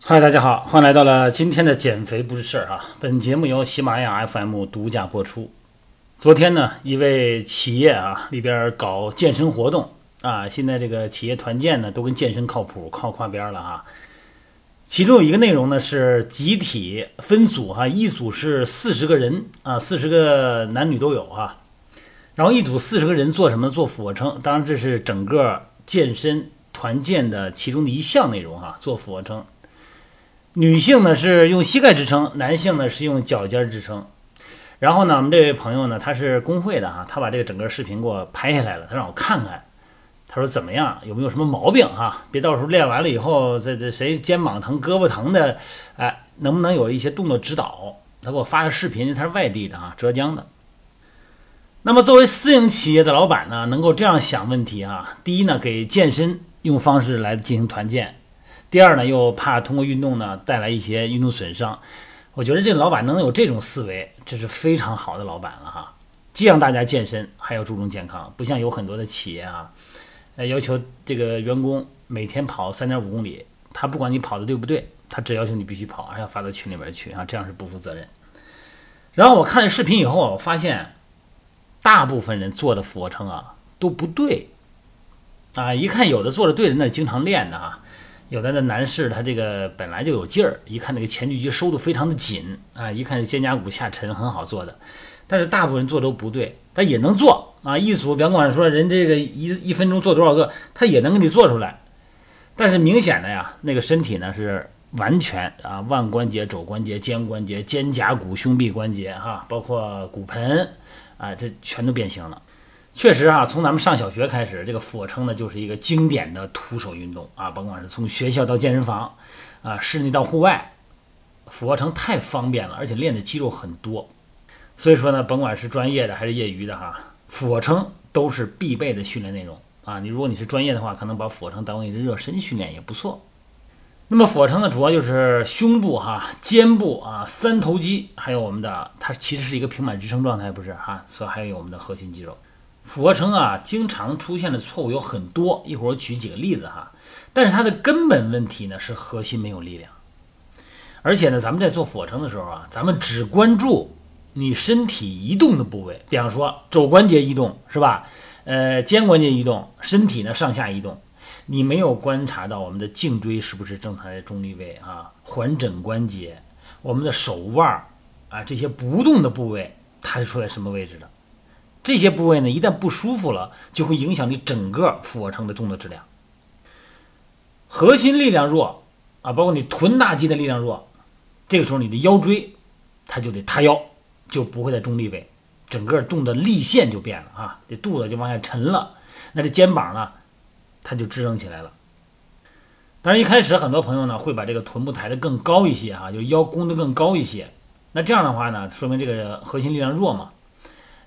嗨，大家好，欢迎来到了今天的减肥不是事儿啊！本节目由喜马拉雅 FM 独家播出。昨天呢，一位企业啊里边搞健身活动啊，现在这个企业团建呢都跟健身靠谱，靠跨边了哈。其中有一个内容呢是集体分组哈，一组是四十个人啊，四十个男女都有哈。然后一组四十个人做什么？做俯卧撑。当然这是整个健身团建的其中的一项内容哈，做俯卧撑。女性呢是用膝盖支撑，男性呢是用脚尖支撑。然后呢，我们这位朋友呢他是工会的哈，他把这个整个视频给我拍下来了，他让我看看。他说怎么样？有没有什么毛病哈？别到时候练完了以后，这这谁肩膀疼、胳膊疼的，哎，能不能有一些动作指导？他给我发的视频，他是外地的啊，浙江的。那么作为私营企业的老板呢，能够这样想问题啊？第一呢，给健身用方式来进行团建；第二呢，又怕通过运动呢带来一些运动损伤。我觉得这个老板能有这种思维，这是非常好的老板了哈。既让大家健身，还要注重健康，不像有很多的企业啊。呃，要求这个员工每天跑三点五公里，他不管你跑的对不对，他只要求你必须跑，还要发到群里边去啊，这样是不负责任。然后我看了视频以后，我发现大部分人做的俯卧撑啊都不对啊，一看有的做的对的，那经常练的啊，有的那男士他这个本来就有劲儿，一看那个前锯肌收的非常的紧啊，一看肩胛骨下沉很好做的，但是大部分人做都不对，但也能做。啊，一组别管说人这个一一分钟做多少个，他也能给你做出来。但是明显的呀，那个身体呢是完全啊，腕关节、肘关节、肩关节、肩胛骨、胸臂关节哈，包括骨盆啊，这全都变形了。确实啊，从咱们上小学开始，这个俯卧撑呢就是一个经典的徒手运动啊，甭管是从学校到健身房啊，室内到户外，俯卧撑太方便了，而且练的肌肉很多。所以说呢，甭管是专业的还是业余的哈。俯卧撑都是必备的训练内容啊！你如果你是专业的话，可能把俯卧撑当为一个热身训练也不错。那么俯卧撑呢，主要就是胸部哈、肩部啊、三头肌，还有我们的它其实是一个平板支撑状态，不是哈？所以还有我们的核心肌肉。俯卧撑啊，经常出现的错误有很多，一会儿我举几个例子哈。但是它的根本问题呢是核心没有力量，而且呢，咱们在做俯卧撑的时候啊，咱们只关注。你身体移动的部位，比方说肘关节移动是吧？呃，肩关节移动，身体呢上下移动，你没有观察到我们的颈椎是不是正常的中立位啊？环枕关节，我们的手腕啊这些不动的部位，它是处在什么位置的？这些部位呢，一旦不舒服了，就会影响你整个俯卧撑的动作质量。核心力量弱啊，包括你臀大肌的力量弱，这个时候你的腰椎它就得塌腰。就不会在中立位，整个动的力线就变了啊，这肚子就往下沉了，那这肩膀呢，它就支撑起来了。当然一开始很多朋友呢会把这个臀部抬得更高一些啊，就是腰弓得更高一些，那这样的话呢，说明这个核心力量弱嘛。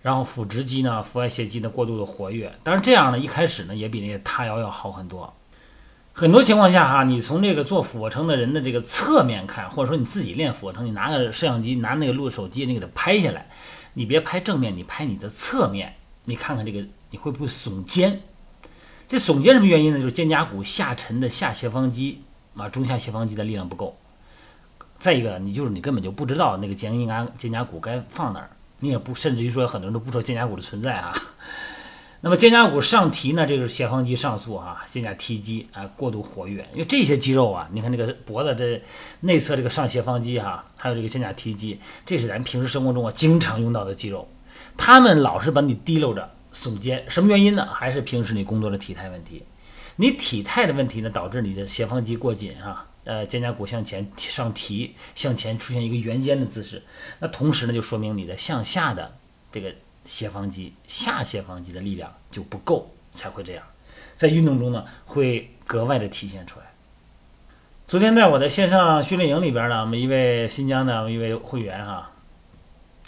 然后腹直肌呢、腹外斜肌呢过度的活跃，当然这样呢一开始呢也比那些塌腰要好很多。很多情况下哈，你从这个做俯卧撑的人的这个侧面看，或者说你自己练俯卧撑，你拿个摄像机，拿那个录手机，你给它拍下来，你别拍正面，你拍你的侧面，你看看这个你会不会耸肩？这耸肩什么原因呢？就是肩胛骨下沉的下斜方肌啊，中下斜方肌的力量不够。再一个，你就是你根本就不知道那个肩胛肩胛骨该放哪儿，你也不甚至于说很多人都不知道肩胛骨的存在啊。那么肩胛骨上提呢，这个是斜方肌上束啊，肩胛提肌啊过度活跃，因为这些肌肉啊，你看这个脖子这内侧这个上斜方肌哈，还有这个肩胛提肌，这是咱平时生活中啊经常用到的肌肉，他们老是把你提溜着耸肩，什么原因呢？还是平时你工作的体态问题，你体态的问题呢，导致你的斜方肌过紧啊，呃肩胛骨向前上提，向前出现一个圆肩的姿势，那同时呢就说明你的向下的这个。斜方肌下斜方肌的力量就不够，才会这样，在运动中呢会格外的体现出来。昨天在我的线上训练营里边呢，我们一位新疆的一位会员哈，啊，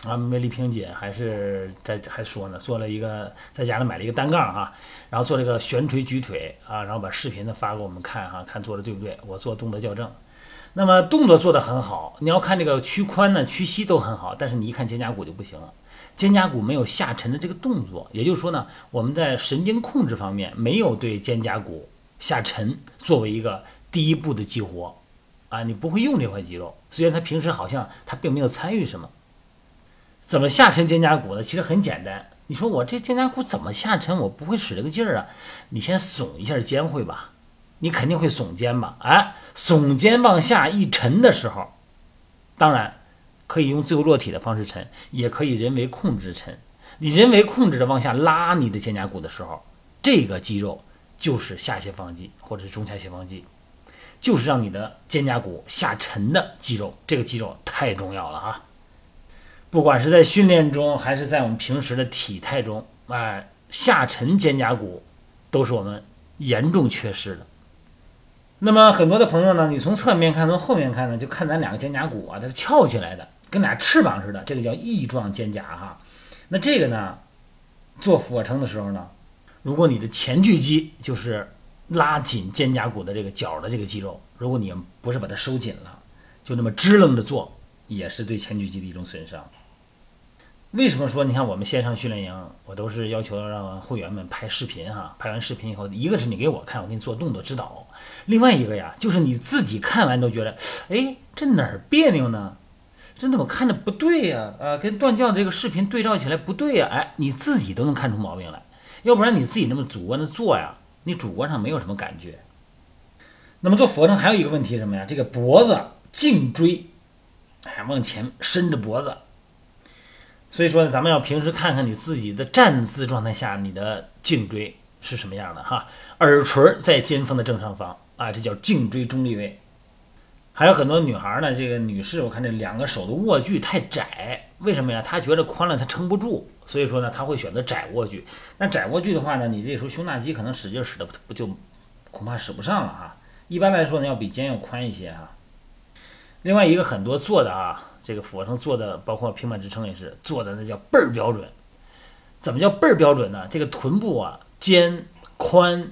啊梅丽萍姐还是在还说呢，做了一个在家里买了一个单杠哈，然后做了一个悬垂举腿啊，然后把视频呢发给我们看哈，看做的对不对？我做动作校正，那么动作做的很好，你要看这个屈髋呢、屈膝都很好，但是你一看肩胛骨就不行了。肩胛骨没有下沉的这个动作，也就是说呢，我们在神经控制方面没有对肩胛骨下沉作为一个第一步的激活啊，你不会用这块肌肉，虽然他平时好像他并没有参与什么。怎么下沉肩胛骨呢？其实很简单。你说我这肩胛骨怎么下沉？我不会使这个劲儿啊！你先耸一下肩会吧？你肯定会耸肩吧？哎，耸肩往下一沉的时候，当然可以用自由落体的方式沉，也可以人为控制沉。你人为控制着往下拉你的肩胛骨的时候，这个肌肉就是下斜方肌或者是中下斜方肌，就是让你的肩胛骨下沉的肌肉。这个肌肉太重要了啊！不管是在训练中，还是在我们平时的体态中，哎，下沉肩胛骨都是我们严重缺失的。那么很多的朋友呢，你从侧面看，从后面看呢，就看咱两个肩胛骨啊，它是翘起来的，跟俩翅膀似的，这个叫翼状肩胛哈。那这个呢，做俯卧撑的时候呢，如果你的前锯肌就是拉紧肩胛骨的这个角的这个肌肉，如果你不是把它收紧了，就那么支棱着做，也是对前锯肌的一种损伤。为什么说你看我们线上训练营，我都是要求让会员们拍视频哈，拍完视频以后，一个是你给我看，我给你做动作指导；另外一个呀，就是你自己看完都觉得，哎，这哪儿别扭呢？这怎么看着不对呀？啊，跟断教这个视频对照起来不对呀？哎，你自己都能看出毛病来，要不然你自己那么主观的做呀，你主观上没有什么感觉。那么做俯卧撑还有一个问题什么呀？这个脖子颈椎，哎，往前伸着脖子。所以说呢，咱们要平时看看你自己的站姿状态下，你的颈椎是什么样的哈。耳垂在肩峰的正上方啊，这叫颈椎中立位。还有很多女孩呢，这个女士，我看这两个手的握距太窄，为什么呀？她觉得宽了她撑不住，所以说呢，她会选择窄握距。那窄握距的话呢，你这时候胸大肌可能使劲使的不就恐怕使不上了哈。一般来说呢，要比肩要宽一些哈。另外一个很多做的啊。这个俯卧撑做的，包括平板支撑也是做的，那叫倍儿标准。怎么叫倍儿标准呢？这个臀部啊，肩、髋、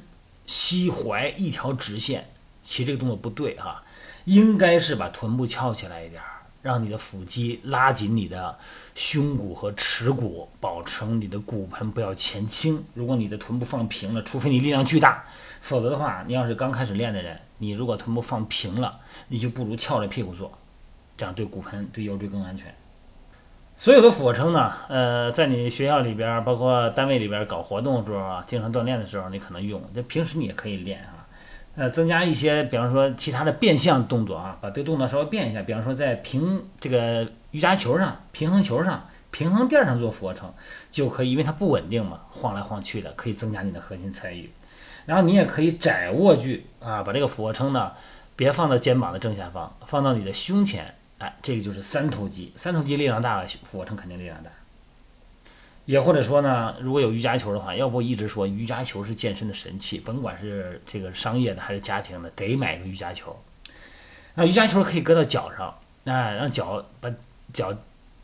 膝、踝一条直线。其实这个动作不对哈，应该是把臀部翘起来一点，让你的腹肌拉紧你的胸骨和耻骨，保持你的骨盆不要前倾。如果你的臀部放平了，除非你力量巨大，否则的话，你要是刚开始练的人，你如果臀部放平了，你就不如翘着屁股做。这样对骨盆、对腰椎更安全。所有的俯卧撑呢，呃，在你学校里边，包括单位里边搞活动的时候啊，经常锻炼的时候，你可能用。这平时你也可以练啊，呃，增加一些，比方说其他的变相动作啊，把这个动作稍微变一下。比方说在平这个瑜伽球上、平衡球上、平衡垫上做俯卧撑就可以，因为它不稳定嘛，晃来晃去的，可以增加你的核心参与。然后你也可以窄握距啊，把这个俯卧撑呢，别放到肩膀的正下方，放到你的胸前。哎，这个就是三头肌，三头肌力量大了，俯卧撑肯定力量大。也或者说呢，如果有瑜伽球的话，要不一直说瑜伽球是健身的神器，甭管是这个商业的还是家庭的，得买个瑜伽球。那瑜伽球可以搁到脚上，那，让脚把脚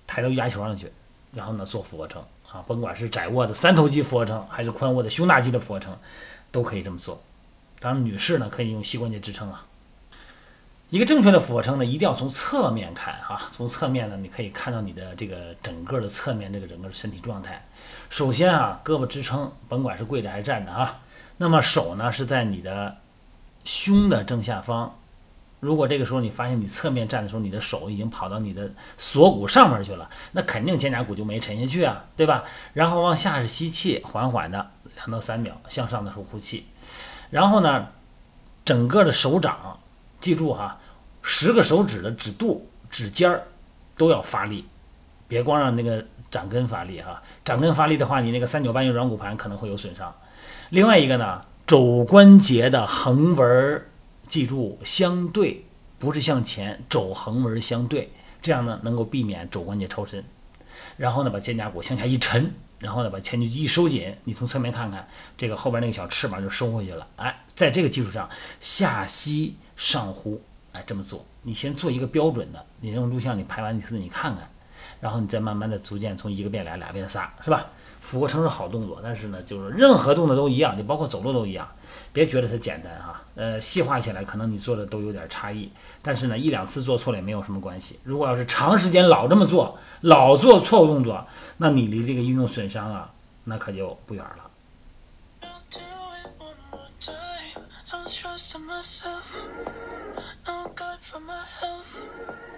抬到瑜伽球上去，然后呢做俯卧撑啊，甭管是窄卧的三头肌俯卧撑，还是宽卧的胸大肌的俯卧撑，都可以这么做。当然，女士呢可以用膝关节支撑啊。一个正确的俯卧撑呢，一定要从侧面看哈。从侧面呢，你可以看到你的这个整个的侧面这个整个的身体状态。首先啊，胳膊支撑，甭管是跪着还是站着啊。那么手呢是在你的胸的正下方。如果这个时候你发现你侧面站的时候，你的手已经跑到你的锁骨上面去了，那肯定肩胛骨就没沉下去啊，对吧？然后往下是吸气，缓缓的两到三秒，向上的时候呼气。然后呢，整个的手掌。记住哈，十个手指的指肚、指尖儿都要发力，别光让那个掌根发力哈。掌根发力的话，你那个三九八运软骨盘可能会有损伤。另外一个呢，肘关节的横纹，记住相对，不是向前，肘横纹相对，这样呢能够避免肘关节超伸。然后呢，把肩胛骨向下一沉，然后呢把前锯肌一收紧，你从侧面看看，这个后边那个小翅膀就收回去了。哎，在这个基础上下吸。上呼，哎，这么做，你先做一个标准的，你用录像你拍完你自己看看，然后你再慢慢的逐渐从一个变俩，俩变仨，是吧？俯卧撑是好动作，但是呢，就是任何动作都一样，你包括走路都一样，别觉得它简单哈，呃，细化起来可能你做的都有点差异，但是呢，一两次做错了也没有什么关系。如果要是长时间老这么做，老做错误动作，那你离这个运动损伤啊，那可就不远了。Trust in myself. No good for my health.